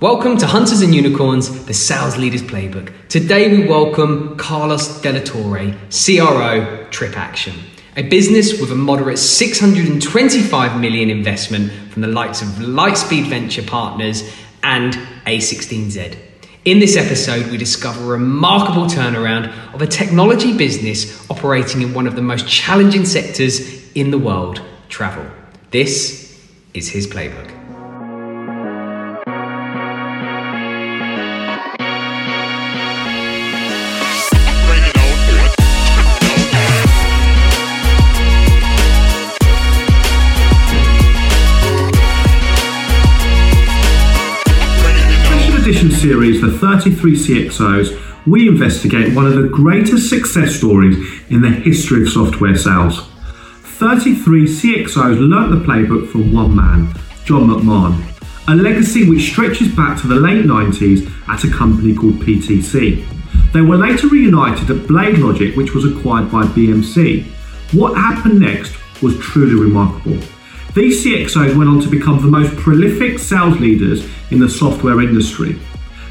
Welcome to Hunters and Unicorns, the Sales Leaders Playbook. Today we welcome Carlos Delatorre, CRO, Trip Action, a business with a moderate 625 million investment from the likes of Lightspeed Venture Partners and A16Z. In this episode, we discover a remarkable turnaround of a technology business operating in one of the most challenging sectors in the world, travel. This is his playbook. Series for 33 CXOs, we investigate one of the greatest success stories in the history of software sales. 33 CXOs learnt the playbook from one man, John McMahon, a legacy which stretches back to the late 90s at a company called PTC. They were later reunited at BladeLogic, which was acquired by BMC. What happened next was truly remarkable. These CXOs went on to become the most prolific sales leaders in the software industry.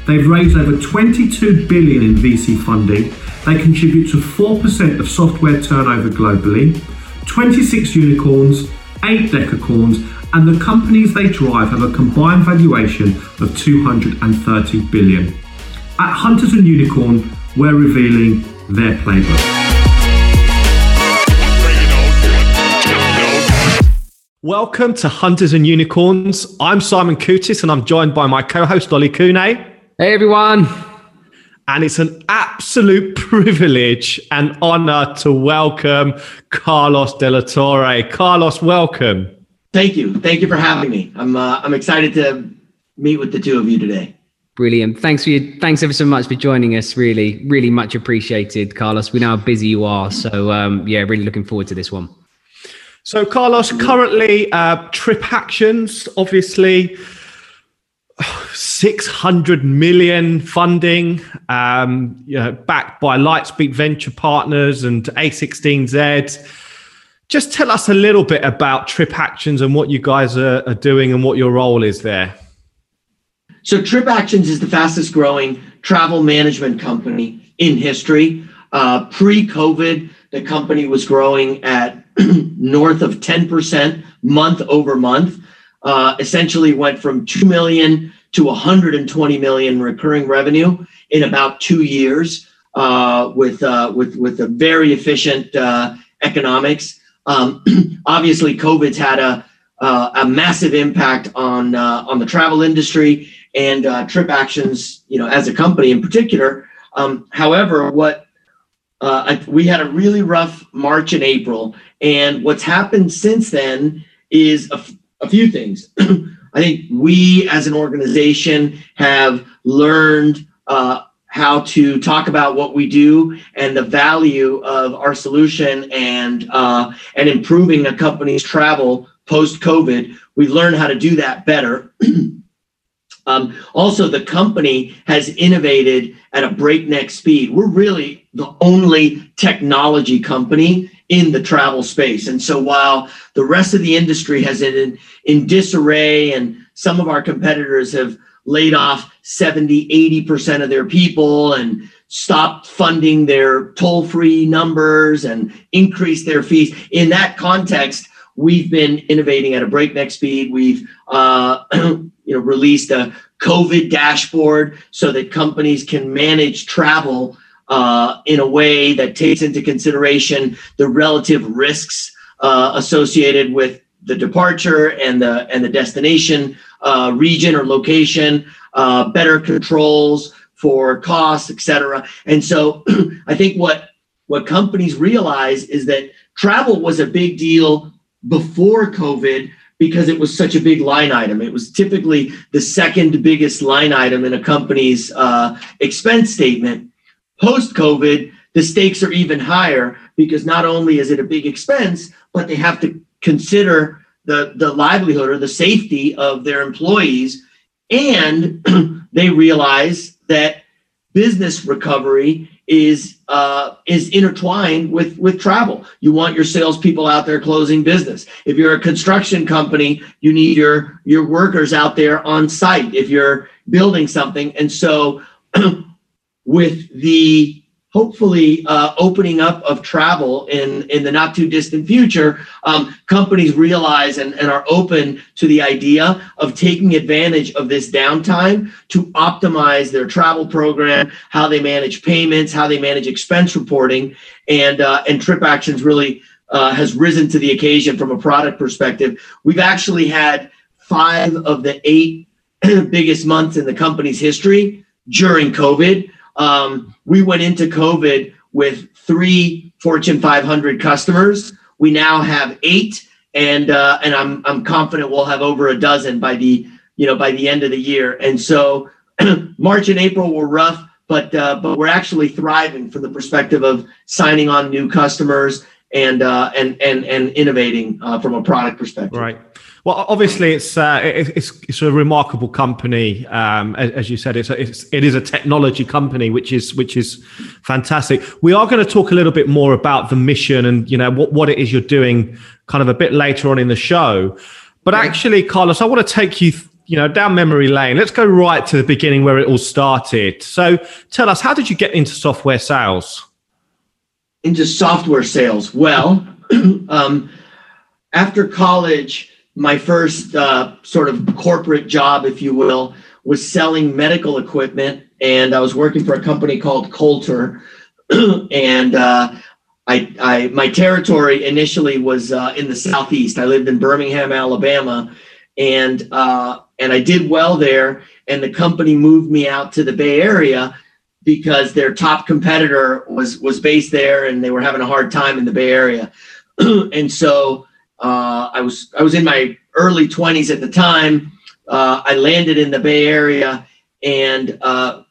They've raised over 22 billion in VC funding. They contribute to 4% of software turnover globally, 26 unicorns, 8 decacorns, and the companies they drive have a combined valuation of 230 billion. At Hunters and Unicorn, we're revealing their playbook. Welcome to Hunters and Unicorns. I'm Simon Kutis and I'm joined by my co host, Ollie Kune. Hey, everyone. And it's an absolute privilege and honor to welcome Carlos Delatorre. Carlos, welcome. Thank you. Thank you for having me. I'm, uh, I'm excited to meet with the two of you today. Brilliant. Thanks for your, thanks ever so much for joining us. Really, really much appreciated, Carlos. We know how busy you are. So, um, yeah, really looking forward to this one. So, Carlos, currently uh, TripActions, obviously, 600 million funding, um, you know, backed by Lightspeed Venture Partners and A16Z. Just tell us a little bit about TripActions and what you guys are, are doing and what your role is there. So, TripActions is the fastest growing travel management company in history. Uh, Pre COVID, the company was growing at north of 10% month over month. Uh, essentially went from 2 million to 120 million recurring revenue in about two years uh, with, uh, with, with a very efficient uh, economics. Um, obviously, COVID's had a, uh, a massive impact on, uh, on the travel industry and TripActions, you know, as a company in particular. Um, however, what uh, we had a really rough March and April. And what's happened since then is a, f- a few things. I think we as an organization have learned uh, how to talk about what we do and the value of our solution and uh, and improving a company's travel post COVID. We've learned how to do that better. Um, also, the company has innovated at a breakneck speed. We're really the only technology company in the travel space. And so while the rest of the industry has in, in disarray and some of our competitors have laid off 70, 80% of their people and stopped funding their toll-free numbers and increased their fees. In that context, we've been innovating at a breakneck speed. We've uh, you know released a COVID dashboard so that companies can manage travel uh, in a way that takes into consideration the relative risks uh, associated with the departure and the and the destination uh, region or location, uh, better controls for costs, et cetera. And so, I think what what companies realize is that travel was a big deal before COVID because it was such a big line item. It was typically the second biggest line item in a company's uh, expense statement. Post COVID, the stakes are even higher because not only is it a big expense, but they have to consider the, the livelihood or the safety of their employees. And they realize that business recovery is uh, is intertwined with with travel. You want your salespeople out there closing business. If you're a construction company, you need your your workers out there on site. If you're building something. And so, with the hopefully uh, opening up of travel in, in the not too distant future, um, companies realize and, and are open to the idea of taking advantage of this downtime to optimize their travel program, how they manage payments, how they manage expense reporting, and uh, and TripActions really uh, has risen to the occasion from a product perspective. We've actually had five of the eight biggest months in the company's history during COVID. Um, we went into COVID with three Fortune 500 customers. We now have eight, and uh, and I'm I'm confident we'll have over a dozen by the you know by the end of the year. And so March and April were rough, but uh, but we're actually thriving from the perspective of signing on new customers and uh, and and and innovating uh, from a product perspective. Right. Well, obviously, it's uh, it's, it's a remarkable company. Um, as, you said, it's, a, it's it is a technology company, which is which is fantastic. We are going to talk a little bit more about the mission and you know what what it is you're doing, kind of a bit later on in the show. But actually, Carlos, I want to take you you know down memory lane. Let's go right to the beginning where it all started. So, tell us, how did you get into software sales? Into software sales. Well, um, after college my first uh, sort of corporate job, if you will, was selling medical equipment, and I was working for a company called Coulter, and uh, I, I, my territory initially was uh, in the southeast. I lived in Birmingham, Alabama, and uh, and I did well there. And the company moved me out to the Bay Area because their top competitor was was based there, and they were having a hard time in the Bay Area. and so uh, I was I was in my early 20s at the time. Uh, I landed in the Bay Area and uh,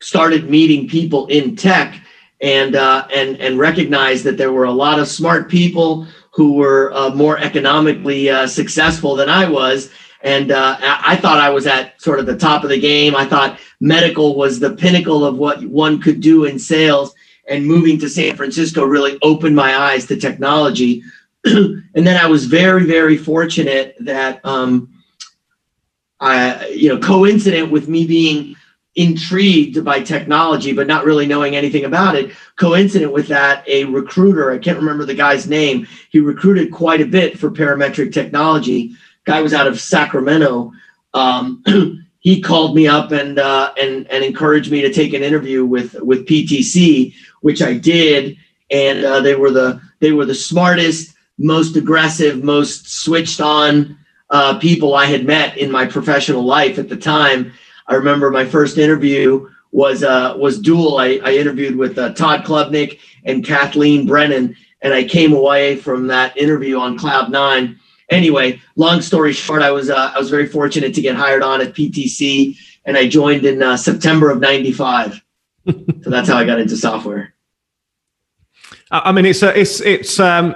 started meeting people in tech and uh, and and recognized that there were a lot of smart people who were uh, more economically uh, successful than I was. And I thought I was at sort of the top of the game. I thought medical was the pinnacle of what one could do in sales. And moving to San Francisco really opened my eyes to technology. and then I was very, very fortunate that um, I, you know, coincident with me being intrigued by technology, but not really knowing anything about it. Coincident with that, a recruiter, I can't remember the guy's name, he recruited quite a bit for parametric technology. Guy was out of Sacramento. Um, he called me up and uh, and and encouraged me to take an interview with with PTC, which I did, and uh, they were the they were the smartest most aggressive, most switched on uh, people I had met in my professional life at the time. I remember my first interview was uh, was dual. I, I interviewed with uh, Todd Klubnik and Kathleen Brennan, and I came away from that interview on cloud nine. Anyway, long story short, I was uh, I was very fortunate to get hired on at PTC, and I joined in uh, September of '95. so that's how I got into software. I mean, it's a, it's it's um,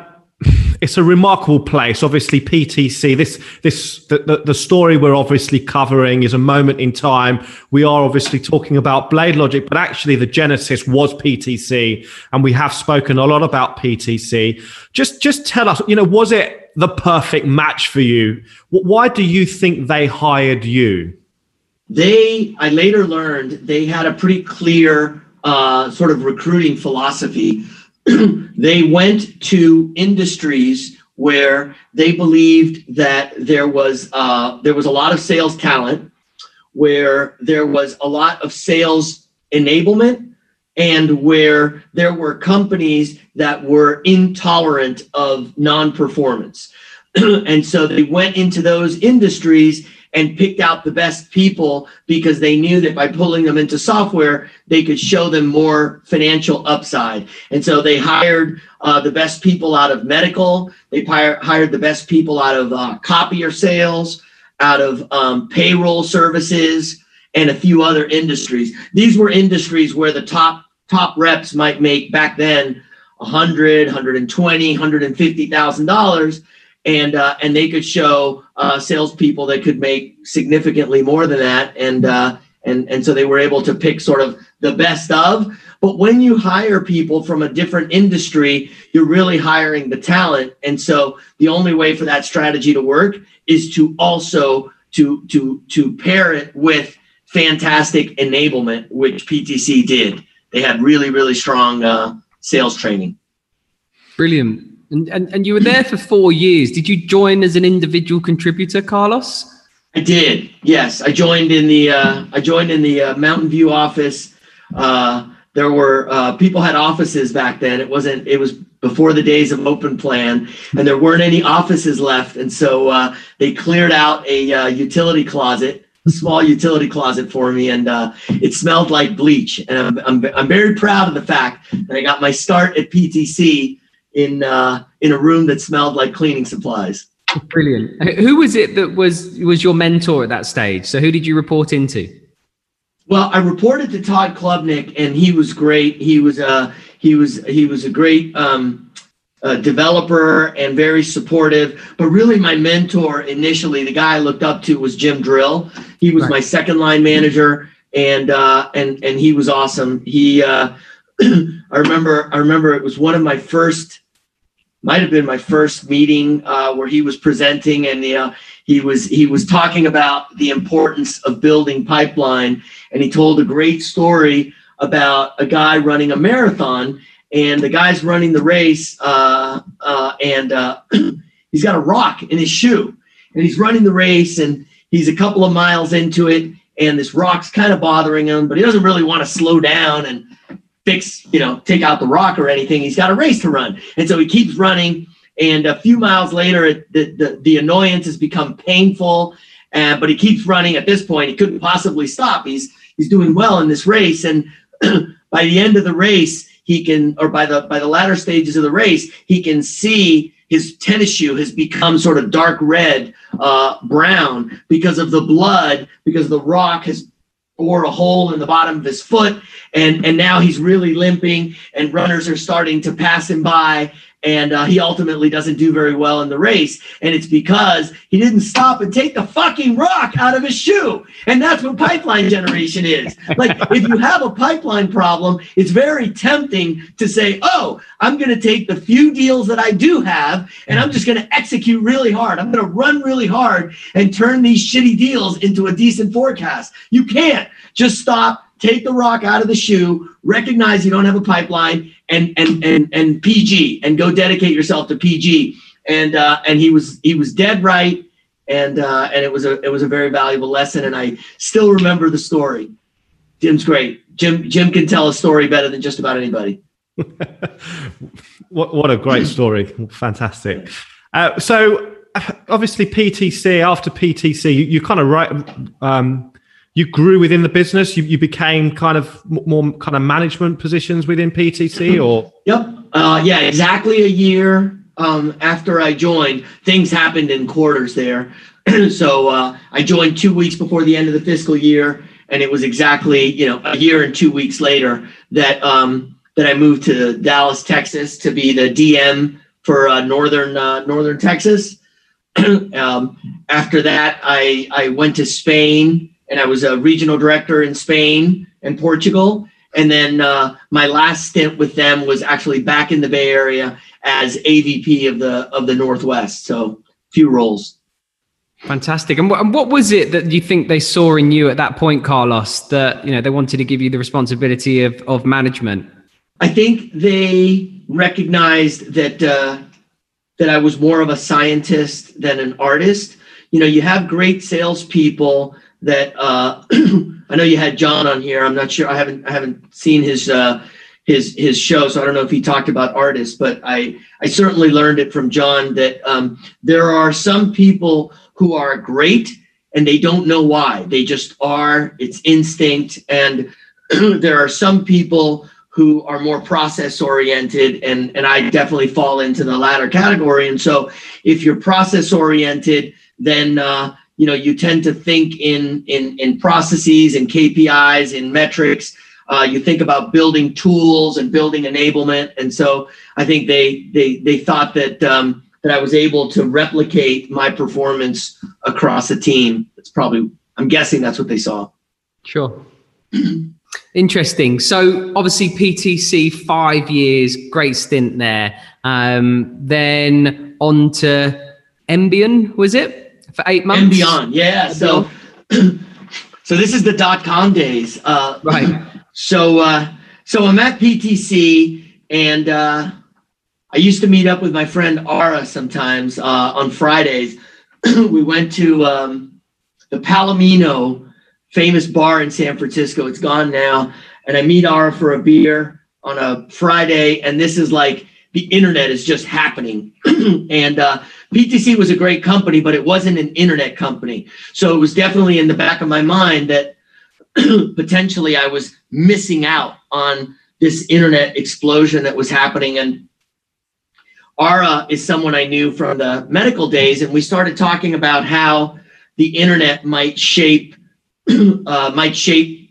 it's a remarkable place. Obviously, PTC. This this the, the, the, story we're obviously covering is a moment in time. We are obviously talking about BladeLogic, but actually the genesis was PTC, and we have spoken a lot about PTC. Just just tell us, you know, was it the perfect match for you? Why do you think they hired you? They, I later learned, they had a pretty clear uh, sort of recruiting philosophy they went to industries where they believed that there was uh, there was a lot of sales talent, where there was a lot of sales enablement, and where there were companies that were intolerant of non-performance. and so they went into those industries and picked out the best people because they knew that by pulling them into software, they could show them more financial upside. And so they hired uh, the best people out of medical, they hired the best people out of uh, copier sales, out of um, payroll services, and a few other industries. These were industries where the top top reps might make back then 100 120 150000 dollars and uh, and they could show uh, salespeople that could make significantly more than that, and uh, and and so they were able to pick sort of the best of. But when you hire people from a different industry, you're really hiring the talent, and so the only way for that strategy to work is to also to to to pair it with fantastic enablement, which PTC did. They had really, really strong uh, sales training. Brilliant. And, and, and you were there for four years. Did you join as an individual contributor, Carlos? I did. Yes, I joined in the uh, I joined in the uh, Mountain View office. Uh, there were uh, people had offices back then. It wasn't. It was before the days of open plan, and there weren't any offices left. And so uh, they cleared out a uh, utility closet, a small utility closet for me, and it smelled like bleach. And I'm, I'm I'm very proud of the fact that I got my start at PTC in uh, in a room that smelled like cleaning supplies. Brilliant. Who was it that was was your mentor at that stage? So who did you report into? Well, I reported to Todd Klubnik, and he was great. He was a uh, he was he was a great um, uh, developer and very supportive. But really, my mentor initially, the guy I looked up to, was Jim Drill. He was right. my second line manager, and uh, and and he was awesome. He uh, I remember I remember it was one of my first might have been my first meeting uh, where he was presenting and uh, he was he was talking about the importance of building pipeline. And he told a great story about a guy running a marathon and the guy's running the race uh, uh and uh, he's got a rock in his shoe and he's running the race and he's a couple of miles into it and this rock's kind of bothering him but he doesn't really want to slow down and fix, you know, take out the rock or anything. He's got a race to run. And so he keeps running. And a few miles later, the, the, the annoyance has become painful. Uh, but he keeps running. At this point, he couldn't possibly stop. He's he's doing well in this race. And by the end of the race, he can, or by the by the latter stages of the race, he can see his tennis shoe has become sort of dark red, uh, brown because of the blood, because the rock has bored a hole in the bottom of his foot and and now he's really limping and runners are starting to pass him by and uh, he ultimately doesn't do very well in the race. And it's because he didn't stop and take the fucking rock out of his shoe. And that's what pipeline generation is. Like if you have a pipeline problem it's very tempting to say oh i'm going to take the few deals that i do have and i'm just going to execute really hard. I'm going to run really hard and turn these shitty deals into a decent forecast. You can't just stop take the rock out of the shoe, recognize you don't have a pipeline, and and and and PG, and go dedicate yourself to PG. And uh, and he was he was dead right, and uh, and it was a it was a very valuable lesson, and I still remember the story. Jim's great. Jim Jim can tell a story better than just about anybody. what what a great story! Fantastic. Uh, so obviously PTC after PTC, you, you kind of right. Um, you grew within the business you, you became kind of more kind of management positions within ptc or? Yep. Uh, yeah exactly a year um, after i joined things happened in quarters there. So uh, i joined two weeks before the end of the fiscal year and it was exactly you know a year and two weeks later that um, that i moved to dallas texas to be the dm for uh, northern uh, northern texas. Um, after that i i went to spain and I was a regional director in Spain and Portugal. And then uh, my last stint with them was actually back in the Bay Area as AVP of the of the Northwest. So few roles. Fantastic. And, and what was it that you think they saw in you at that point, Carlos, that you know they wanted to give you the responsibility of of management? I think they recognized that uh, that I was more of a scientist than an artist. You know, you have great salespeople that uh, I know you had John on here. I'm not sure. I haven't I haven't seen his uh, his his show, so I don't know if he talked about artists. But I I certainly learned it from John that um, there are some people who are great and they don't know why. They just are. It's instinct. And there are some people who are more process oriented and and I definitely fall into the latter category. And so if you're process oriented, then uh, you know you tend to think in in in processes and KPIs and metrics. Uh, you think about building tools and building enablement, and so I think they they they thought that um, that I was able to replicate my performance across a team. That's probably I'm guessing that's what they saw. Sure. Interesting. So obviously PTC five years, great stint there. Um, then on to Embion, was it? For eight months. And beyond, yeah. So, so this is the dot com days. Uh, Right. So uh, so I'm at PTC, and uh, I used to meet up with my friend Ara sometimes uh, on Fridays. we went to um, the Palomino, famous bar in San Francisco. It's gone now, and I meet Ara for a beer on a Friday, and this is like the internet is just happening. and uh, PTC was a great company, but it wasn't an internet company. So it was definitely in the back of my mind that potentially I was missing out on this internet explosion that was happening. And Ara is someone I knew from the medical days, and we started talking about how the internet might shape uh, might shape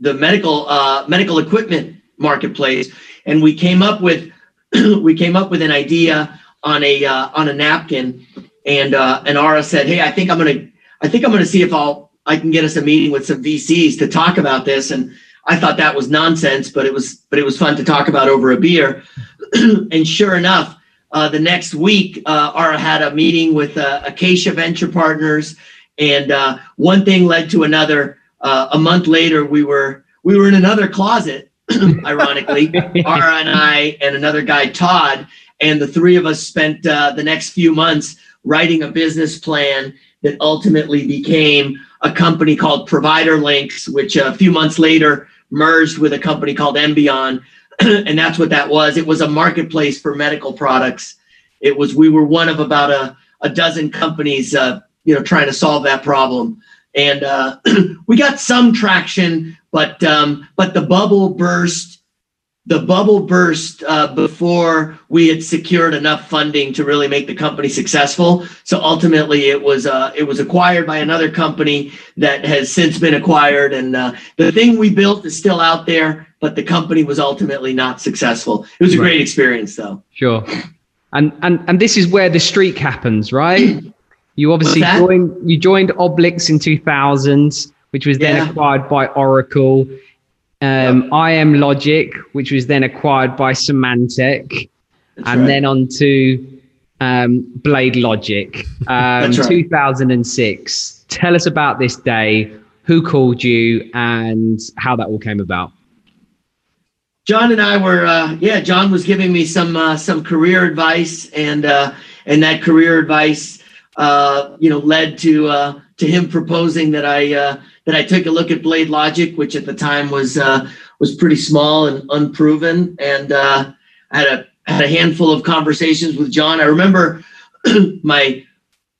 the medical uh, medical equipment marketplace. And we came up with we came up with an idea on a uh, on a napkin, and uh, and Ara said, "Hey, I think I'm gonna I think I'm gonna see if I'll I can get us a meeting with some VCs to talk about this." And I thought that was nonsense, but it was but it was fun to talk about over a beer. and sure enough, uh, the next week, uh, Ara had a meeting with uh, Acacia Venture Partners, and uh, one thing led to another. Uh, a month later, we were we were in another closet, ironically, Ara and I and another guy, Todd, and the three of us spent uh, the next few months writing a business plan that ultimately became a company called Provider Links, which a few months later merged with a company called Embion. and that's what that was. It was a marketplace for medical products. It was we were one of about a, a dozen companies, uh, you know, trying to solve that problem. And uh, we got some traction, but um, but the bubble burst the bubble burst uh, before we had secured enough funding to really make the company successful. So ultimately, it was uh, it was acquired by another company that has since been acquired, and uh, the thing we built is still out there, but the company was ultimately not successful. It was a Right. great experience, though. Sure. And and and this is where the streak happens, right? You obviously joined you joined Oblix in 2000, which was then Yeah. acquired by Oracle. Um, IM Logic, which was then acquired by Symantec, That's and right. then on to um, BladeLogic, um, right. 2006. Tell us about this day. Who called you and how that all came about? John and I were, uh, yeah. John was giving me some uh, some career advice, and uh, and that career advice, uh, you know, led to uh, to him proposing that I that I took a look at BladeLogic, which at the time was uh, was pretty small and unproven, and uh, I had a had a handful of conversations with John. I remember my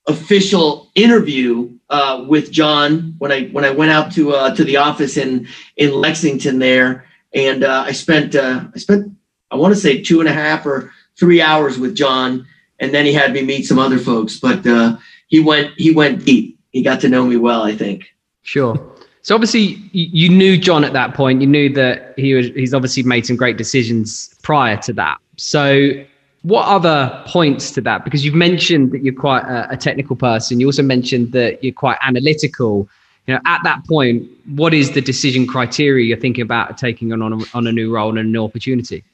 official interview uh, with John when I when I went out to uh, to the office in in Lexington there, and uh, I spent uh, I spent I want to say two and a half or three hours with John, and then he had me meet some other folks. But uh, he went he went deep. He got to know me well. I think. Sure. So obviously you, knew John at that point. You knew that he was he's obviously made some great decisions prior to that. So what other points to that? Because you've mentioned that you're quite a, a technical person. You also mentioned that you're quite analytical. You know, at that point, what is the decision criteria you're thinking about taking on on a, on a new role and a new opportunity?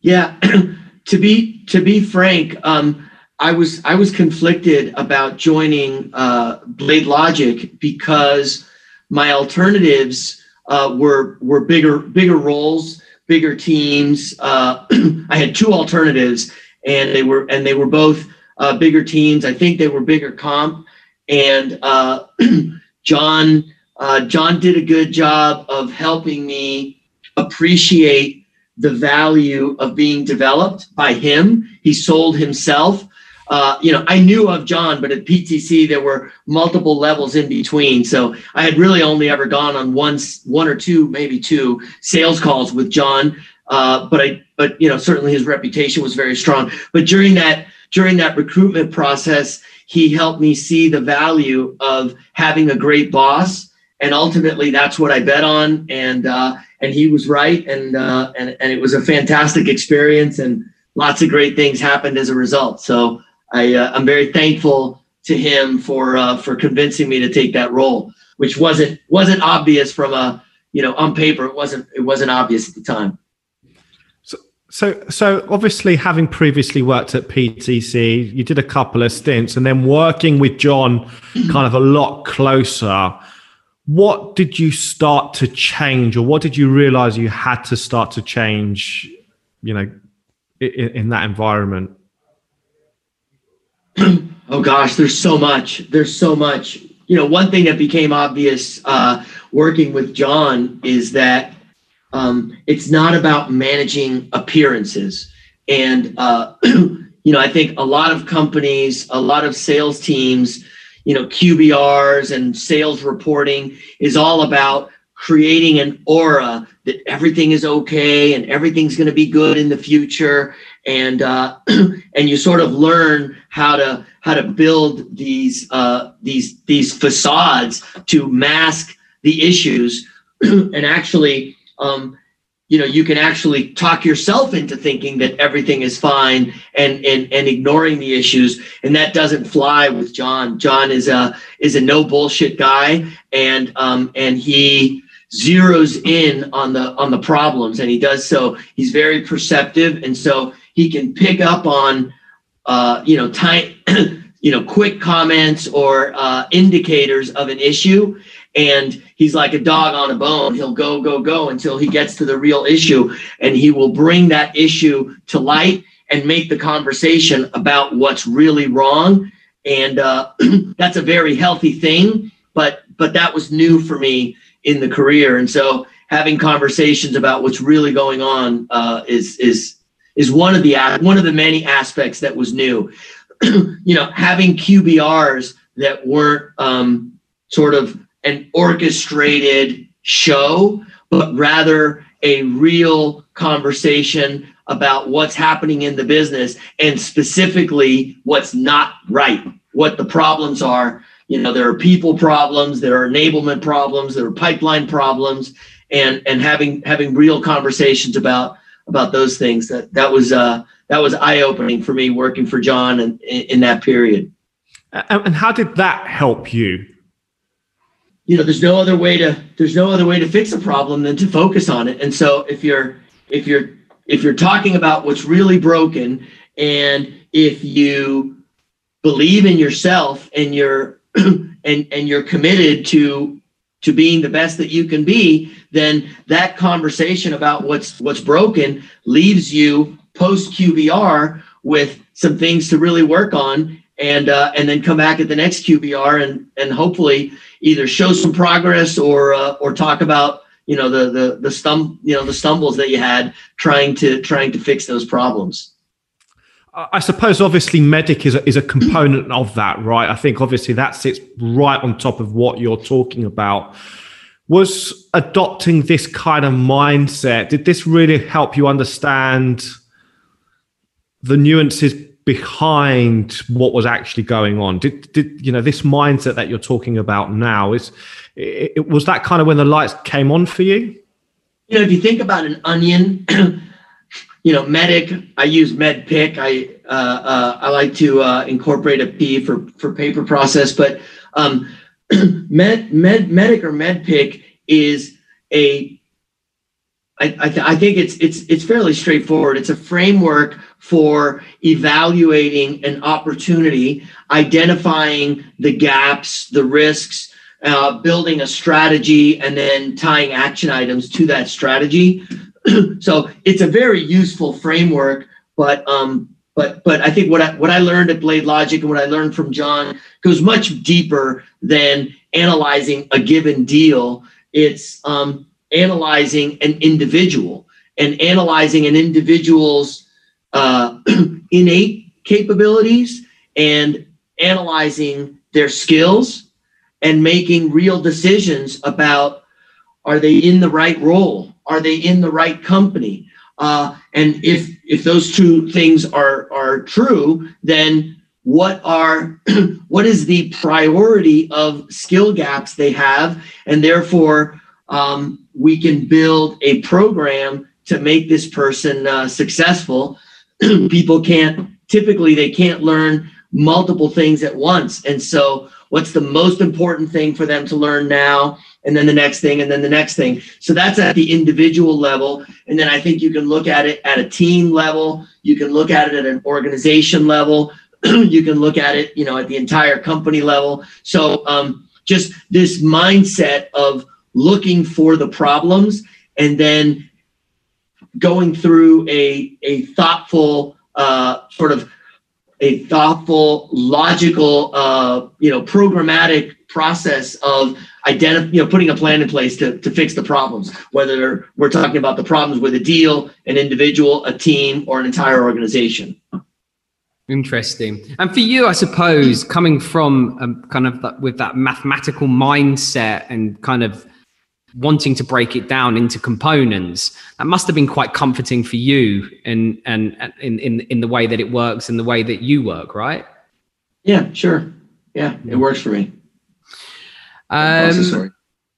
Yeah, to be to be frank, um, I was I was conflicted about joining uh, BladeLogic because my alternatives uh, were were bigger bigger roles, bigger teams. Uh, I had two alternatives, and they were and they were both uh, bigger teams. I think they were bigger comp, and uh, John uh, John did a good job of helping me appreciate the value of being developed by him. He sold himself. Uh, you know, I knew of John, but at PTC there were multiple levels in between. So I had really only ever gone on one, one or two, maybe two sales calls with John. Uh, but I, but you know, certainly his reputation was very strong. But during that, during that recruitment process, he helped me see the value of having a great boss, and ultimately that's what I bet on. And uh, and he was right, and uh, and and it was a fantastic experience, and lots of great things happened as a result. So I uh, I'm very thankful to him for uh, for convincing me to take that role, which wasn't wasn't obvious from a you know on paper it wasn't it wasn't obvious at the time. So, so obviously, having previously worked at PTC, you did a couple of stints, and then working with John, kind of a lot closer. what did you start to change or what did you realize you had to start to change you know in, in that environment oh gosh there's so much. There's so much. You know one thing that became obvious uh, working with john is that um, it's not about managing appearances. And uh, you know i think a lot of companies a lot of sales teams you know qbrs and sales reporting is all about creating an aura that everything is okay and everything's going to be good in the future and uh, and you sort of learn how to how to build these uh, these these facades to mask the issues. And actually um, you know you can actually talk yourself into thinking that everything is fine and and and ignoring the issues. And that doesn't fly with john. John is a is a no bullshit guy and um and he zeroes in on the on the problems and he does so. He's very perceptive and so he can pick up on uh you know time you know quick comments or uh indicators of an issue and he's like a dog on a bone. He'll go, go, go until he gets to the real issue, and he will bring that issue to light and make the conversation about what's really wrong. And uh, that's a very healthy thing, but but that was new for me in the career, and so having conversations about what's really going on uh, is is is one of the one of the many aspects that was new. you know, having QBRs that weren't um, sort of an orchestrated show, but rather a real conversation about what's happening in the business and specifically what's not right, what the problems are. You know, there are people problems, there are enablement problems, there are pipeline problems, and and having having real conversations about about those things. That that was uh, that was eye opening for me working for John and in, in that period. And how did that help you? you know there's no other way to there's no other way to fix a problem than to focus on it and so if you're if you're if you're talking about what's really broken and if you believe in yourself and you're and and you're committed to to being the best that you can be then that conversation about what's what's broken leaves you post qbr with some things to really work on and uh, and then come back at the next qbr and and hopefully either show some progress or uh, or talk about you know the the the stum you know the stumbles that you had trying to trying to fix those problems. I suppose obviously MEDDIC is a, is a component of that, right? I think obviously that sits right on top of what you're talking about. Was adopting this kind of mindset, did this really help you understand the nuances behind what was actually going on? Did did you know this mindset that you're talking about now is it, it, was that kind of when the lights came on for you? You know if you think about an onion you know MEDDIC i use MEDDPIC i uh, uh, i like to uh, incorporate a p for for paper process but um, med, med MEDDIC or MEDDPIC is a I, I, th- I, think it's it's it's fairly straightforward. It's a framework for evaluating an opportunity, identifying the gaps, the risks, uh, building a strategy, and then tying action items to that strategy. so it's a very useful framework, but um, but but I think what I what I learned at BladeLogic and what I learned from John goes much deeper than analyzing a given deal. It's um, analyzing an individual and analyzing an individual's uh, innate capabilities and analyzing their skills and making real decisions about are they in the right role are they in the right company uh, and if if those two things are are true then what are what is the priority of skill gaps they have and therefore um, we can build a program to make this person uh, successful. People can't typically they can't learn multiple things at once, and so what's the most important thing for them to learn now? And then the next thing, and then the next thing. So that's at the individual level. And then I think you can look at it at a team level. You can look at it at an organization level. you can look at it, you know, at the entire company level. So um, just this mindset of looking for the problems and then going through a, a thoughtful uh, sort of a thoughtful, logical, uh, you know, programmatic process of identifying, you know, putting a plan in place to, to fix the problems, whether we're talking about the problems with a deal, an individual, a team, or an entire organization. Interesting. And for you, I suppose, coming from um, kind of that, with that mathematical mindset and kind of wanting to break it down into components, that must have been quite comforting for you and and in, in in the way that it works and the way that you work, right? Yeah, sure. Yeah, it works for me. Um,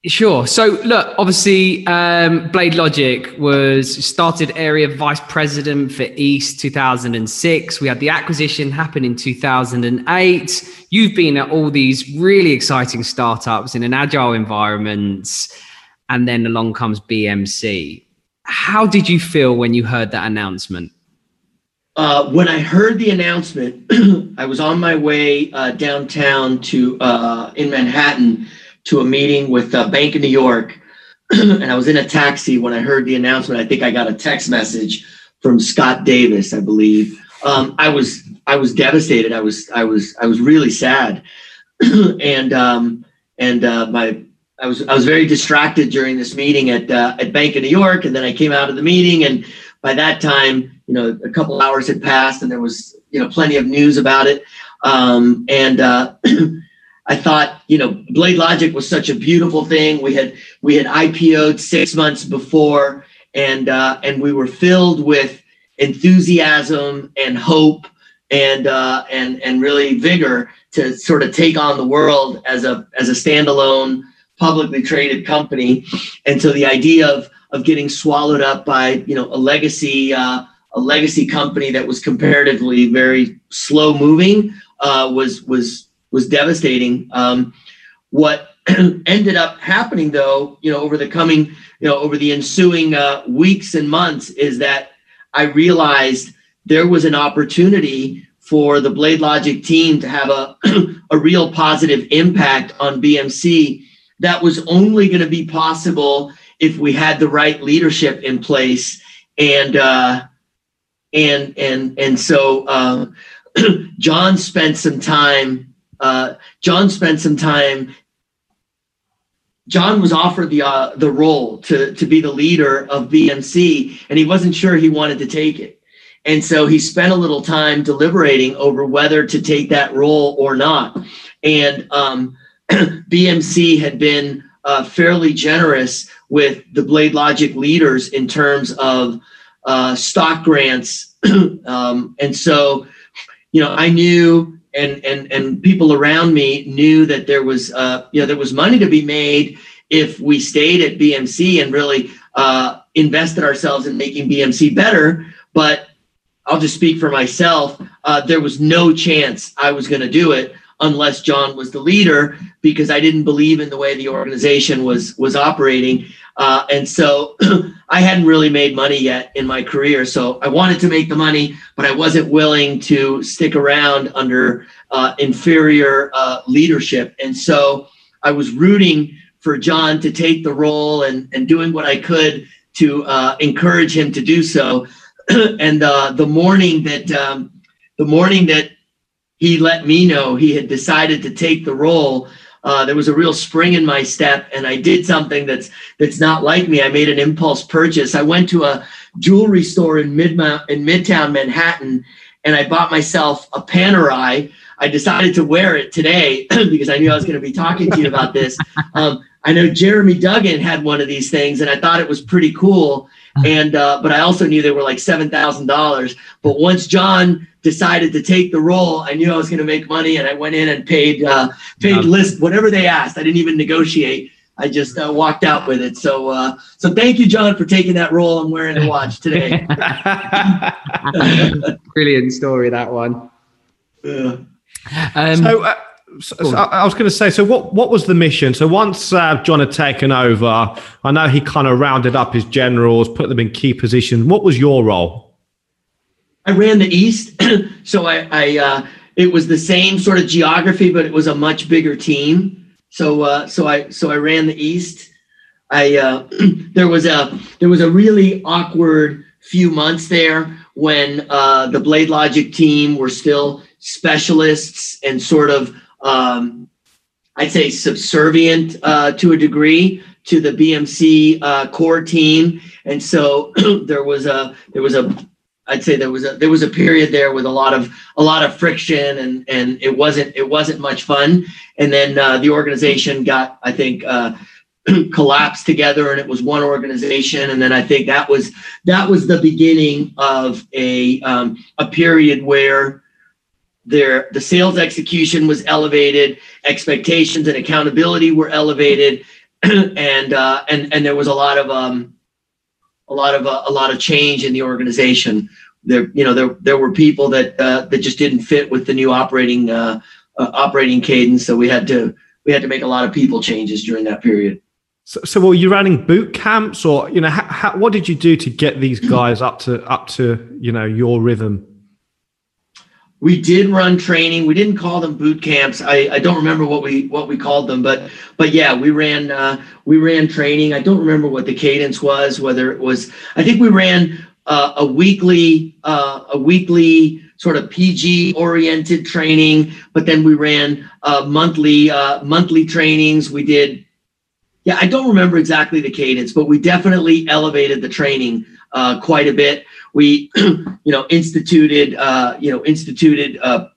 Sure. So look, obviously, um, BladeLogic was started area vice president for East 2006. We had the acquisition happen in 2008. You've been at all these really exciting startups in an agile environment, and then along comes BMC. How did you feel when you heard that announcement? Uh, when I heard the announcement, I was on my way uh, downtown to uh, in Manhattan to a meeting with uh, Bank of New York, and I was in a taxi when I heard the announcement. I think I got a text message from Scott Davis, I believe. Um, I was I was devastated. I was I was I was really sad, and um, and uh, my I was I was very distracted during this meeting at uh, at Bank of New York, and then I came out of the meeting, and by that time, you know, a couple hours had passed, and there was you know plenty of news about it, um, and uh, I thought, you know, BladeLogic was such a beautiful thing. We had we had IPO'd six months before, and uh, and we were filled with enthusiasm and hope and uh, and and really vigor to sort of take on the world as a as a standalone publicly traded company. And so the idea of of getting swallowed up by you know a legacy uh, a legacy company that was comparatively very slow moving uh, was was was devastating. Um, what ended up happening, though, you know, over the coming, you know, over the ensuing uh, weeks and months, is that I realized there was an opportunity for the BladeLogic team to have a a real positive impact on BMC. That was only going to be possible if we had the right leadership in place, and uh, and and and so uh, John spent some time uh, John spent some time. John was offered the uh, the role to to be the leader of BMC, and he wasn't sure he wanted to take it. And so he spent a little time deliberating over whether to take that role or not. And um, BMC had been uh, fairly generous with the BladeLogic leaders in terms of uh, stock grants. um, and so, you know, I knew and and and people around me knew that there was uh, you know there was money to be made if we stayed at BMC and really uh, invested ourselves in making BMC better. But I'll just speak for myself. Uh, there was no chance I was going to do it unless John was the leader because I didn't believe in the way the organization was was operating. Uh, and so I hadn't really made money yet in my career. So I wanted to make the money, but I wasn't willing to stick around under uh, inferior uh, leadership. And so I was rooting for John to take the role and, and doing what I could to uh, encourage him to do so. and uh, the morning that um, the morning that he let me know he had decided to take the role, uh, there was a real spring in my step, and I did something that's that's not like me. I made an impulse purchase. I went to a jewelry store in mid in Midtown Manhattan, and I bought myself a Panerai. I decided to wear it today because I knew I was going to be talking to you about this. Um, I know Jeremy Duggan had one of these things, and I thought it was pretty cool. And uh, but I also knew they were like seven thousand dollars. But once John decided to take the role, I knew I was going to make money, and I went in and paid uh, paid yeah. list whatever they asked. I didn't even negotiate. I just uh, walked out with it. So uh, so thank you, John, for taking that role. I'm wearing the watch today. Brilliant story that one. Yeah. Um, so. Uh, so, so I was going to say, so what, what was the mission? So once uh, John had taken over, I know he kind of rounded up his generals, put them in key positions. What was your role? I ran the East, so I, I uh, it was the same sort of geography, but it was a much bigger team. So uh, so I so I ran the East. I uh, there was a there was a really awkward few months there when uh, the BladeLogic team were still specialists and sort of um, I'd say subservient uh, to a degree to the BMC uh, core team, and so there was a there was a I'd say there was a there was a period there with a lot of a lot of friction and and it wasn't it wasn't much fun. And then uh, the organization got I think uh, collapsed together and it was one organization. And then I think that was that was the beginning of a um, a period where there the sales execution was elevated, expectations and accountability were elevated, and uh, and and there was a lot of um, a lot of uh, a lot of change in the organization. There, you know, there there were people that uh, that just didn't fit with the new operating uh, uh, operating cadence. So we had to we had to make a lot of people changes during that period. So, so were you running boot camps, or you know, what did you do to get these guys up to up to you know your rhythm? We did run training. We didn't call them boot camps. I, I don't remember what we what we called them but but yeah we ran uh, we ran training. I don't remember what the cadence was whether it was i think we ran uh, a weekly uh, a weekly sort of pg oriented training but then we ran uh, monthly uh, monthly trainings. We did yeah i don't remember exactly the cadence but we definitely elevated the training uh, quite a bit we, you know, instituted, uh, you know, instituted uh,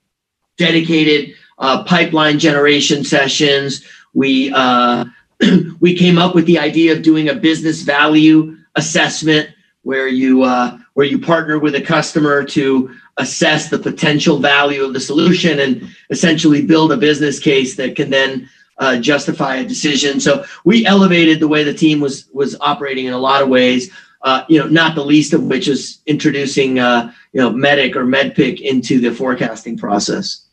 dedicated uh, pipeline generation sessions. We uh, we came up with the idea of doing a business value assessment where you uh, where you partner with a customer to assess the potential value of the solution and essentially build a business case that can then uh, justify a decision. So we elevated the way the team was was operating in a lot of ways. Uh, you know, not the least of which is introducing, uh, you know, MEDDIC or MEDDPIC into the forecasting process.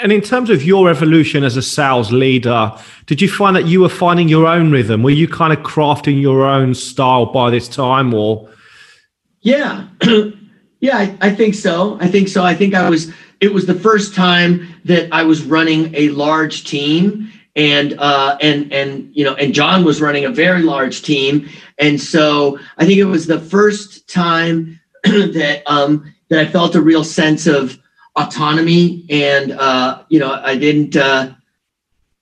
And in terms of your evolution as a sales leader, did you find that you were finding your own rhythm? Were you kind of crafting your own style by this time, or? Yeah, yeah, I, I think so. I think so. I think I was. It was the first time that I was running a large team, and uh, and and you know, and John was running a very large team, and so I think it was the first time that um, that I felt a real sense of autonomy, and uh, you know, I didn't. Uh,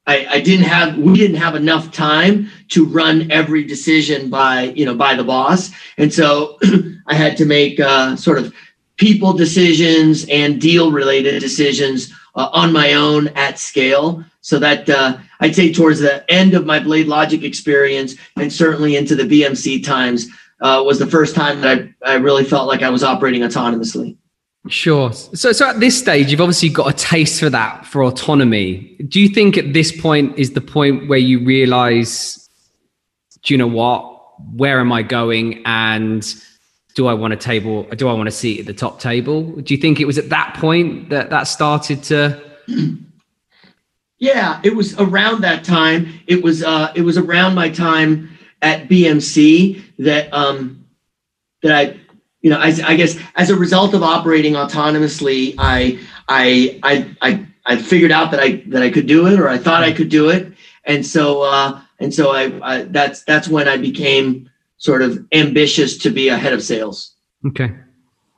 I, I didn't have we didn't have enough time to run every decision by you know by the boss and so i had to make uh, sort of people decisions and deal related decisions uh, on my own at scale so that uh, I'd say towards the end of my BladeLogic experience and certainly into the BMC times uh, was the first time that I, I really felt like I was operating autonomously. Sure. So, so at this stage, you've obviously got a taste for that, for autonomy. Do you think at this point is the point where you realize, do you know what? Where am I going? And do I want a table? Do I want a seat at the top table? Do you think it was at that point that that started to Yeah, it was around that time. It was uh, it was around my time at BMC that um, that I, you know, I, I guess as a result of operating autonomously, I I I I I figured out that I that I could do it, or I thought I could do it, and so uh, and so I, I that's that's when I became sort of ambitious to be a head of sales. Okay.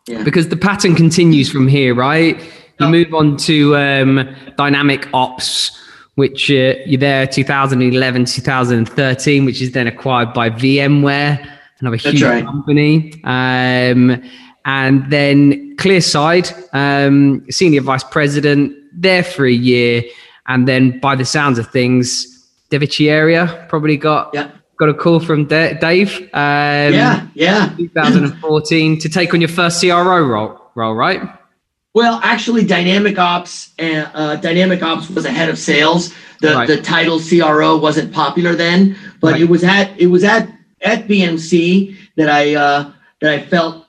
Yeah. Because the pattern continues from here, right? You move on to um, DynamicOps, which uh, you're there 2011, 2013, which is then acquired by VMware, another huge right. company. Um, and then ClearSlide, um, senior vice president, there for a year. And then by the sounds of things, Devici area probably got yeah. Got a call from D- Dave. Um, yeah, yeah. 2014 to take on your first CRO role, role right? Well, actually, DynamicOps and uh, DynamicOps was a head of sales. The right. the title CRO wasn't popular then, but right. it was at it was at at BMC that I uh, that I felt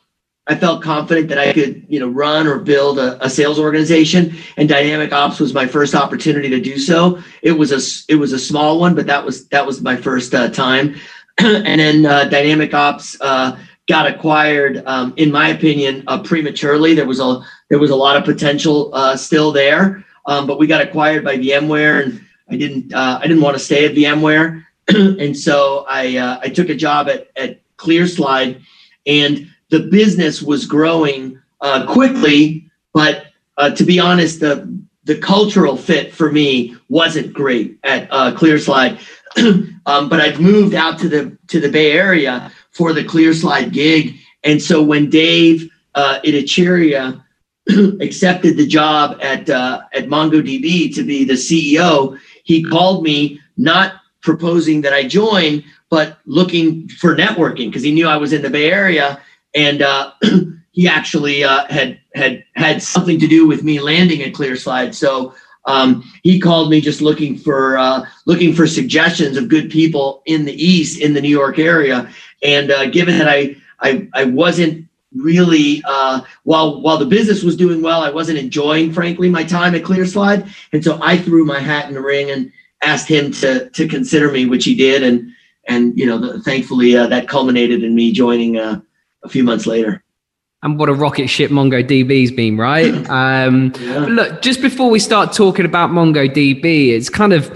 I felt confident that I could you know run or build a, a, sales organization. And DynamicOps was my first opportunity to do so. It was a it was a small one, but that was that was my first uh, time. and then uh, DynamicOps uh, got acquired, um, in my opinion, uh, prematurely. There was a there was a lot of potential uh, still there, um, but we got acquired by VMware, and I didn't uh, I didn't want to stay at VMware, and so I I took a job at at ClearSlide, and the business was growing uh, quickly, but uh, to be honest, the the cultural fit for me wasn't great at uh, ClearSlide. um, but I've moved out to the to the Bay Area for the ClearSlide gig, and so when Dave uh, Ittycheria accepted the job at uh, at MongoDB to be the CEO, he called me not proposing that I join, but looking for networking because he knew I was in the Bay Area, and uh, he actually uh, had had had something to do with me landing at ClearSlide. So um, he called me just looking for uh, looking for suggestions of good people in the East in the New York area. And uh, given that I I, I wasn't really uh, while while the business was doing well, I wasn't enjoying frankly my time at ClearSlide, and so I threw my hat in the ring and asked him to to consider me, which he did, and and you know the, thankfully uh, that culminated in me joining uh, a few months later and what a rocket ship MongoDB's been, right? Um, yeah. Look, just before we start talking about MongoDB, it's kind of,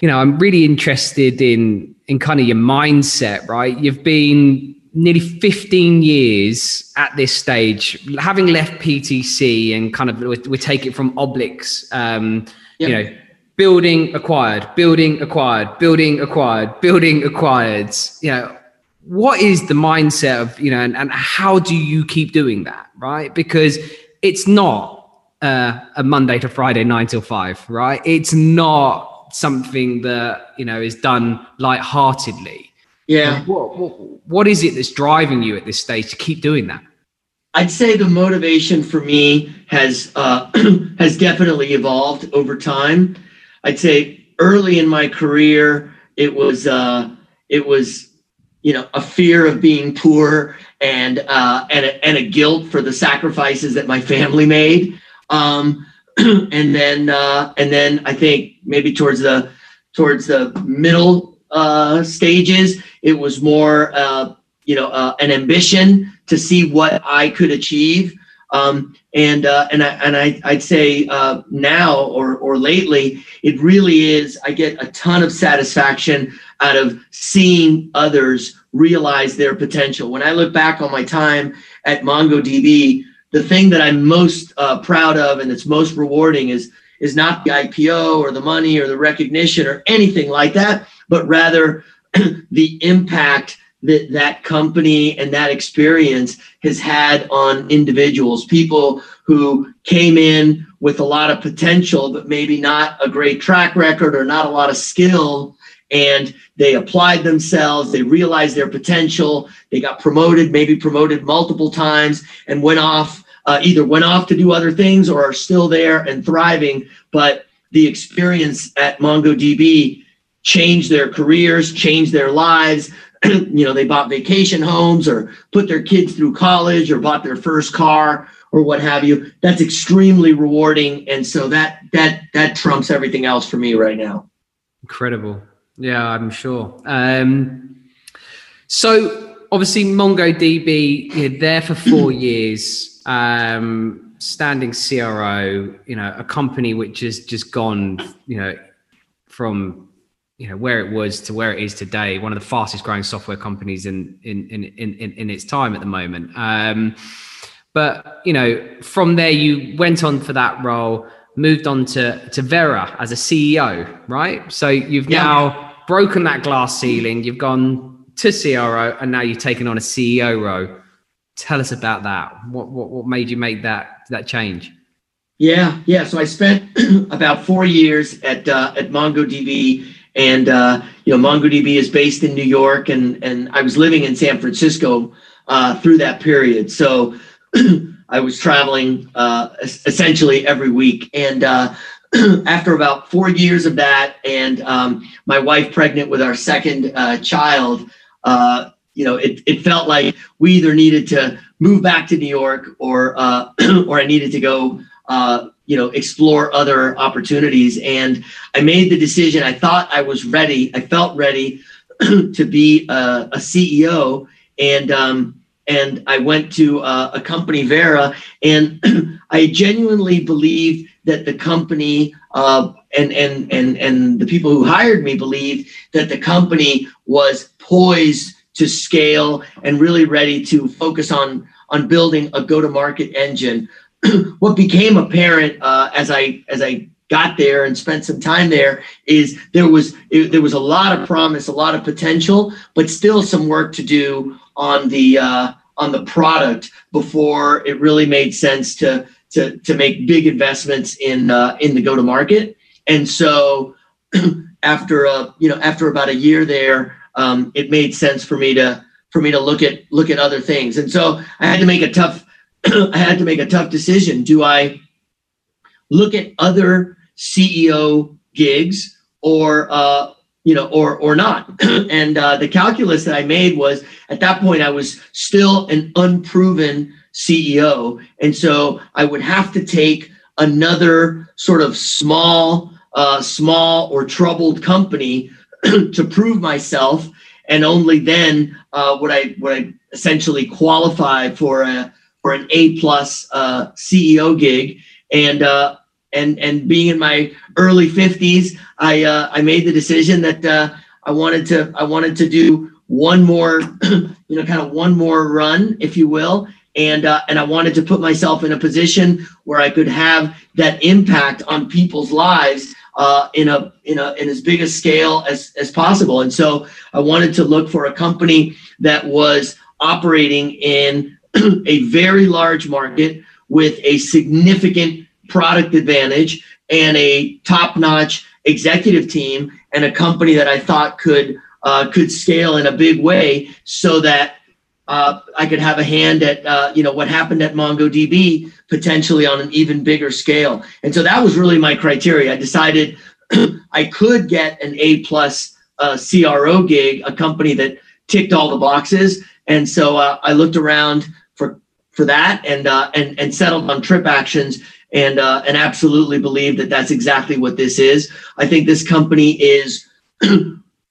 you know, I'm really interested in in kind of your mindset, right? You've been nearly 15 years at this stage, having left PTC and kind of we, take it from Oblix, um, yep. you know, building acquired, building acquired, building acquired, building acquired, you know what is the mindset of you know and, and how do you keep doing that right? Because it's not uh, a monday to friday nine till five right? It's not something that you know is done lightheartedly. Yeah. What, what, what is it that's driving you at this stage to keep doing that? I'd say the motivation for me has uh, has definitely evolved over time. I'd say early in my career it was uh, it was you know a fear of being poor and uh, and a, and a guilt for the sacrifices that my family made. Um, and then uh, and then I think maybe towards the towards the middle uh, stages it was more uh, you know uh, an ambition to see what I could achieve. Um, and uh, and I and I I'd say uh, now or or lately it really is I get a ton of satisfaction out of seeing others realize their potential. When I look back on my time at MongoDB, the thing that I'm most uh, proud of and that's most rewarding is is not the IPO or the money or the recognition or anything like that, but rather the impact that that company and that experience has had on individuals, people who came in with a lot of potential, but maybe not a great track record or not a lot of skill. And they applied themselves, they realized their potential, they got promoted, maybe promoted multiple times, and went off, uh, either went off to do other things or are still there and thriving. But the experience at MongoDB changed their careers, changed their lives, you know, they bought vacation homes or put their kids through college or bought their first car or what have you. That's extremely rewarding. And so that that that trumps everything else for me right now. Incredible. Yeah, I'm sure. Um, so obviously MongoDB, you're there for four years, um, standing CRO, you know, a company which has just gone, you know, from you know where it was to where it is today one of the fastest growing software companies in in in in, in its time at the moment um, but you know from there you went on for that role moved on to to vera as a ceo right? So you've yeah. now broken that glass ceiling you've gone to cro and now you've taken on a ceo role. Tell us about that. What what, what made you make that that change? Yeah yeah. So i spent about four years at uh, at mongodb and uh, you know, MongoDB is based in New York, and and I was living in San Francisco uh, through that period. So I was traveling uh, essentially every week, and uh, after about four years of that, and um, my wife pregnant with our second uh, child, uh, you know, it, it felt like we either needed to move back to New York or or I needed to go you know explore other opportunities. And i made the decision. I thought i was ready. I felt ready to be a, a ceo and um, and i went to a company vera and I genuinely believed that the company uh, and and and and the people who hired me believed that the company was poised to scale and really ready to focus on on building a go-to-market engine. what became apparent uh, as I as I got there and spent some time there is there was it, there was a lot of promise, a lot of potential, but still some work to do on the uh, on the product before it really made sense to to to make big investments in uh, in the go to market. And so after a you know after about a year there, um, it made sense for me to for me to look at look at other things. And so I had to make a tough I had to make a tough decision. Do I look at other CEO gigs or uh, you know or or not? and uh, the calculus that I made was at that point I was still an unproven CEO, and so I would have to take another sort of small uh, small or troubled company to prove myself and only then uh, would I would I essentially qualify for a for an A plus uh, CEO gig. And uh, and and being in my early fifties, I uh, I made the decision that uh, I wanted to I wanted to do one more, you know, kind of one more run, if you will. And, uh, and I wanted to put myself in a position where I could have that impact on people's lives uh, in a in a in as big a scale as as possible. And so I wanted to look for a company that was operating in a very large market with a significant product advantage and a top-notch executive team and a company that I thought could uh, could scale in a big way so that uh, I could have a hand at uh, you know what happened at MongoDB potentially on an even bigger scale. And so that was really my criteria. I decided I could get an A plus uh, CRO gig, a company that ticked all the boxes. And so uh, I looked around for for that and uh, and and settled on TripActions and uh, and absolutely believe that that's exactly what this is. I think this company is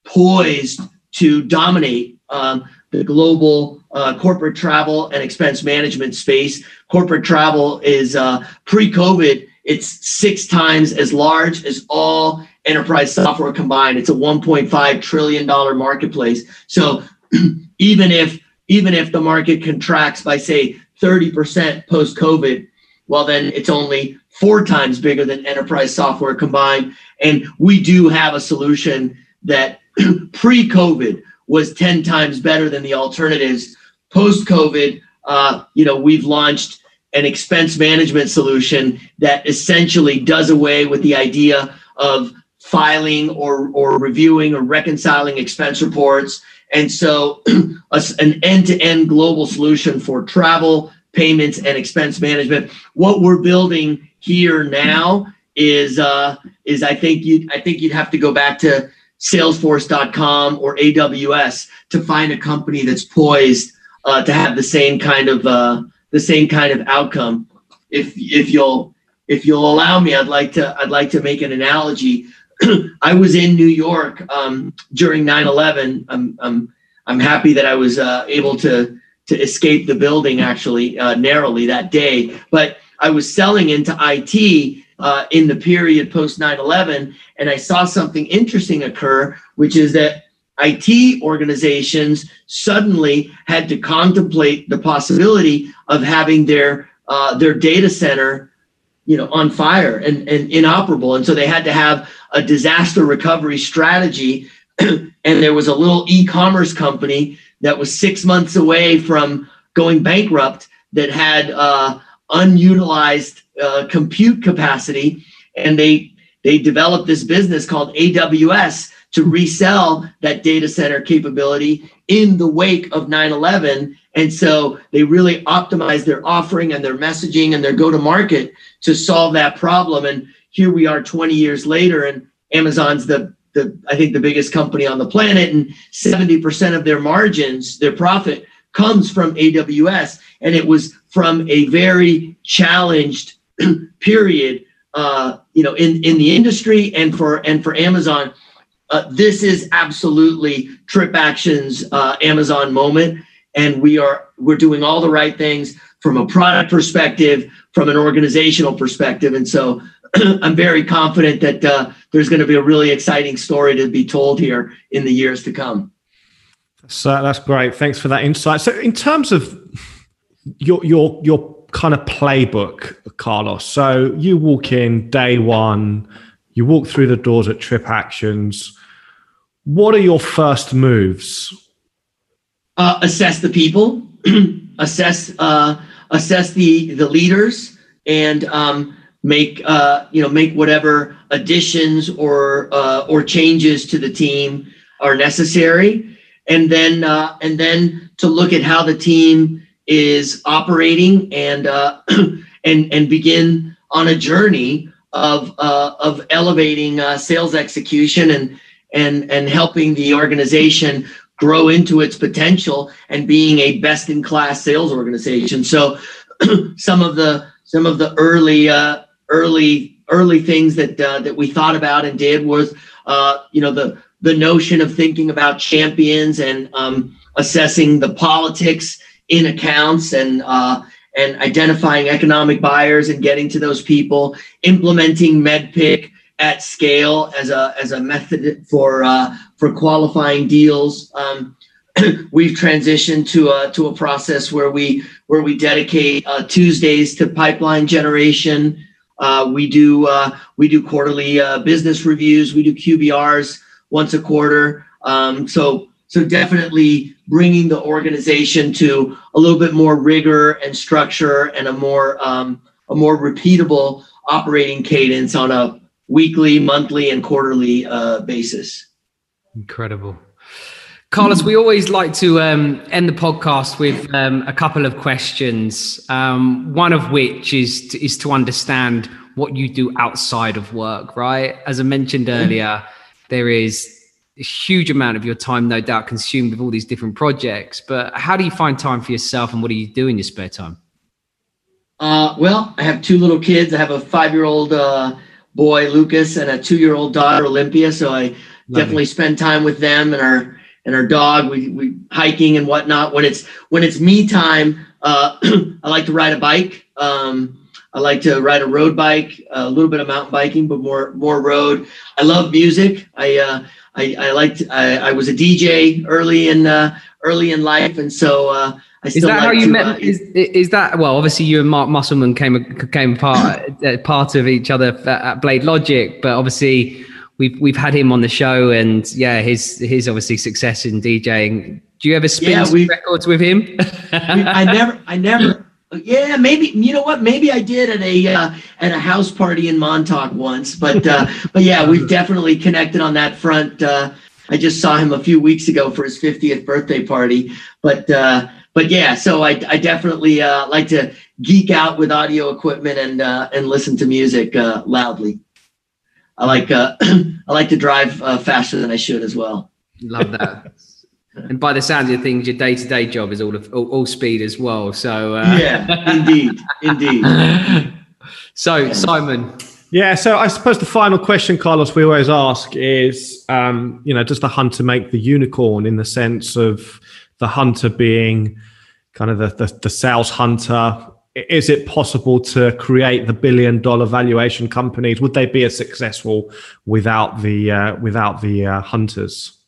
poised to dominate um, the global uh, corporate travel and expense management space. Corporate travel is uh, pre-COVID. It's six times as large as all enterprise software combined. It's a 1.5 trillion dollar marketplace. So even if even if the market contracts by say 30% post COVID, well then it's only four times bigger than enterprise software combined. And we do have a solution that pre-COVID was 10 times better than the alternatives. Post COVID, uh, you know, we've launched an expense management solution that essentially does away with the idea of filing or, or reviewing or reconciling expense reports. And so, an end to end global solution for travel, payments, and expense management. What we're building here now is, uh, is I think you I think you'd have to go back to Salesforce.com or AWS to find a company that's poised uh, to have the same kind of uh, the same kind of outcome. If if you'll if you'll allow me, I'd like to I'd like to make an analogy. I was in New York um, during 9/11. I'm I'm I'm happy that I was uh, able to to escape the building actually uh, narrowly that day. But I was selling into IT uh, in the period post 9 11. And I saw something interesting occur, which is that IT organizations suddenly had to contemplate the possibility of having their uh, their data center, you know, on fire and, and inoperable, and so they had to have a disaster recovery strategy. and there was a little e-commerce company that was six months away from going bankrupt that had uh, unutilized uh, compute capacity, and they they developed this business called AWS to resell that data center capability in the wake of 9/11. And so they really optimized their offering and their messaging and their go to market to solve that problem. And here we are 20 years later, and Amazon's the the I think the biggest company on the planet, and 70% of their margins, their profit comes from AWS. And it was from a very challenged period, uh, you know, in, in the industry and for and for Amazon. Uh, this is absolutely TripAction's uh, Amazon moment, and we are we're doing all the right things. from a product perspective, from an organizational perspective. And so I'm very confident that uh, there's going to be a really exciting story to be told here in the years to come. So that's great. Thanks for that insight. So in terms of your your your kind of playbook, Carlos. So you walk in day one, you walk through the doors at TripActions. What are your first moves? Uh, assess the people, assess uh, assess the the leaders, and um, make uh, you know make whatever additions or uh, or changes to the team are necessary, and then uh, and then to look at how the team is operating and uh, and and begin on a journey of uh, of elevating uh, sales execution and and and helping the organization grow into its potential and being a best in class sales organization. So some of the some of the early uh, early early things that uh, that we thought about and did was uh, you know the the notion of thinking about champions and um, assessing the politics in accounts and uh, and identifying economic buyers and getting to those people, implementing MEDDPIC at scale as a as a method for uh, for qualifying deals. Um, we've transitioned to a to a process where we where we dedicate uh, Tuesdays to pipeline generation. Uh, we do uh, we do quarterly uh, business reviews. We do QBRs once a quarter. Um, so so definitely bringing the organization to a little bit more rigor and structure and a more um, a more repeatable operating cadence on a weekly, monthly, and quarterly uh, basis. Incredible. Carlos, we always like to um, end the podcast with um, a couple of questions. Um, one of which is to, is to understand what you do outside of work, right? As I mentioned earlier, there is a huge amount of your time, no doubt, consumed with all these different projects. But how do you find time for yourself, and what do you do in your spare time? Uh, well, I have two little kids. I have a five-year-old uh, boy, Lucas, and a two-year-old daughter, Olympia. So I definitely it. spend time with them and our and our dog. We we hiking and whatnot. When it's when it's me time, uh, I like to ride a bike. Um, I like to ride a road bike, a little bit of mountain biking, but more more road. I love music. I uh, I, I liked I, I, was a DJ early in uh, early in life, and so uh, I still. Is that like how you to, met? Uh, is, is that well? Obviously, you and Mark Musselman came came part uh, part of each other at BladeLogic, but obviously we've we've had him on the show, and yeah, his his obviously success in DJing. Do you ever spin yeah, records with him? I never, I never. Yeah, maybe you know what? Maybe I did at a uh, at a house party in Montauk once, but uh, but yeah, we've definitely connected on that front. Uh, I just saw him a few weeks ago for his 50th birthday party, but uh, but yeah, so I, I definitely uh, like to geek out with audio equipment and uh, and listen to music uh, loudly. I like uh, I like to drive uh, faster than I should as well. Love that. and by the sound of things, your day to day job is all of all, all, speed as well. So uh... yeah, indeed, indeed. so Simon. Yeah, so I suppose the final question, Carlos, we always ask is, um, you know, does the hunter make the unicorn in the sense of the hunter being kind of the, the, the sales hunter? Is it possible to create the billion dollar valuation companies? Would they be as successful without the uh, without the uh, hunters?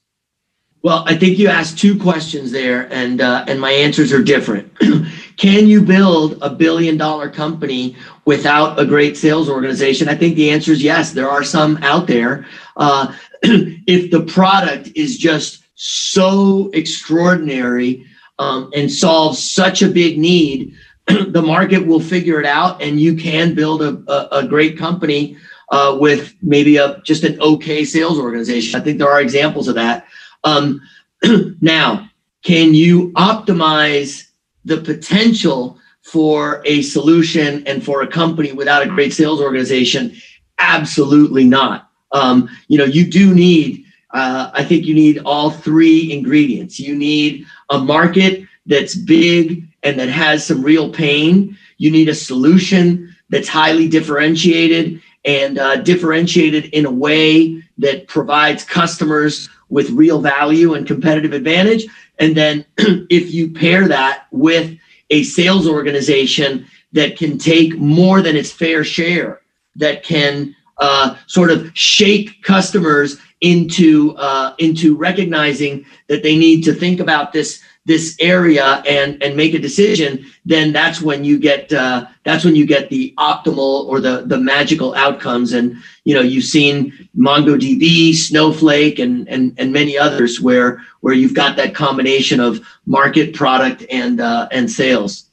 Well, I think you asked two questions there, and uh, and my answers are different. Can you build a billion dollar company without a great sales organization? I think the answer is yes. There are some out there. Uh, if the product is just so extraordinary um, and solves such a big need, the market will figure it out, and you can build a, a, a great company uh, with maybe a just an okay sales organization. I think there are examples of that. Um, now, can you optimize the potential for a solution and for a company without a great sales organization? Absolutely not. Um, you know, you do need, uh, I think you need all three ingredients. You need a market that's big and that has some real pain. You need a solution that's highly differentiated and uh, differentiated in a way that provides customers with real value and competitive advantage. And then if you pair that with a sales organization that can take more than its fair share, that can uh, sort of shake customers into uh, into recognizing that they need to think about this this area and and make a decision, then that's when you get uh, that's when you get the optimal or the the magical outcomes. And you know you've seen MongoDB, Snowflake, and and and many others where where you've got that combination of market, product, and uh, and sales.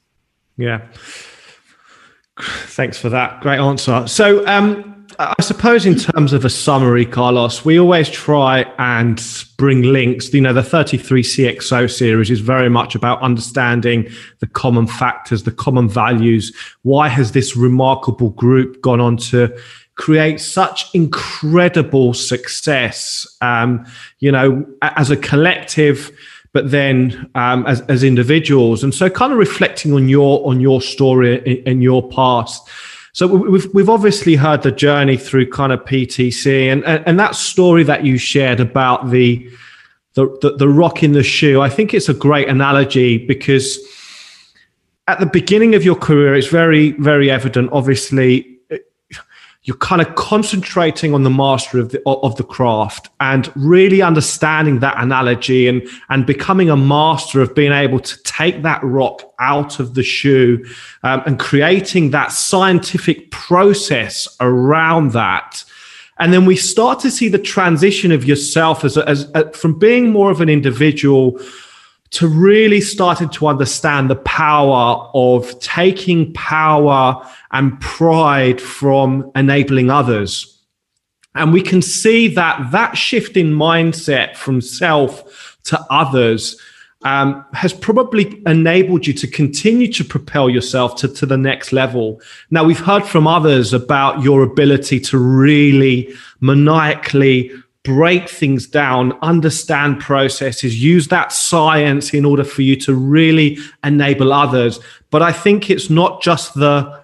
Yeah. Thanks for that. Great answer. So, um, I suppose in terms of a summary, Carlos, we always try and bring links. You know, the 33 CXO series is very much about understanding the common factors, the common values. Why has this remarkable group gone on to create such incredible success? Um, you know, as a collective, but then um, as, as individuals. And so kind of reflecting on your on your story and your past so we've we've obviously heard the journey through kind of PTC and and, and that story that you shared about the, the the the rock in the shoe. I think it's a great analogy because at the beginning of your career, it's very very evident. Obviously, you're kind of concentrating on the master of the, of the craft and really understanding that analogy and, and becoming a master of being able to take that rock out of the shoe um, and creating that scientific process around that. And then we start to see the transition of yourself as, as, as uh, from being more of an individual to really starting to understand the power of taking power and pride from enabling others. And we can see that that shift in mindset from self to others um, has probably enabled you to continue to propel yourself to, to the next level. Now, we've heard from others about your ability to really maniacally break things down, understand processes, use that science in order for you to really enable others. But I think it's not just the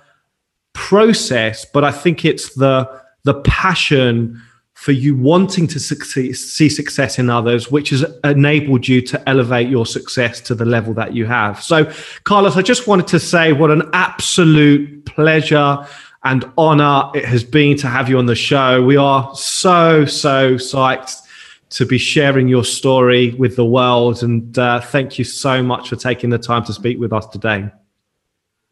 process, but I think it's the the passion for you wanting to succeed, see success in others, which has enabled you to elevate your success to the level that you have. So, Carlos, I just wanted to say what an absolute pleasure and honor it has been to have you on the show. We are so, so psyched to be sharing your story with the world. And uh, thank you so much for taking the time to speak with us today.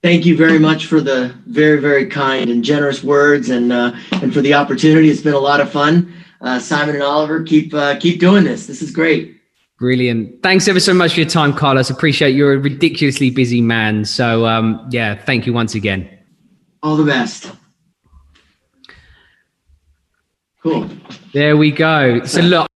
Thank you very much for the very, very kind and generous words and, uh, and for the opportunity. It's been a lot of fun. Uh, Simon and Oliver, keep, uh, keep doing this. This is great. Brilliant. Thanks ever so much for your time, Carlos. Appreciate you're a ridiculously busy man. So, um, yeah, thank you once again. All the best. Cool. There we go. So look.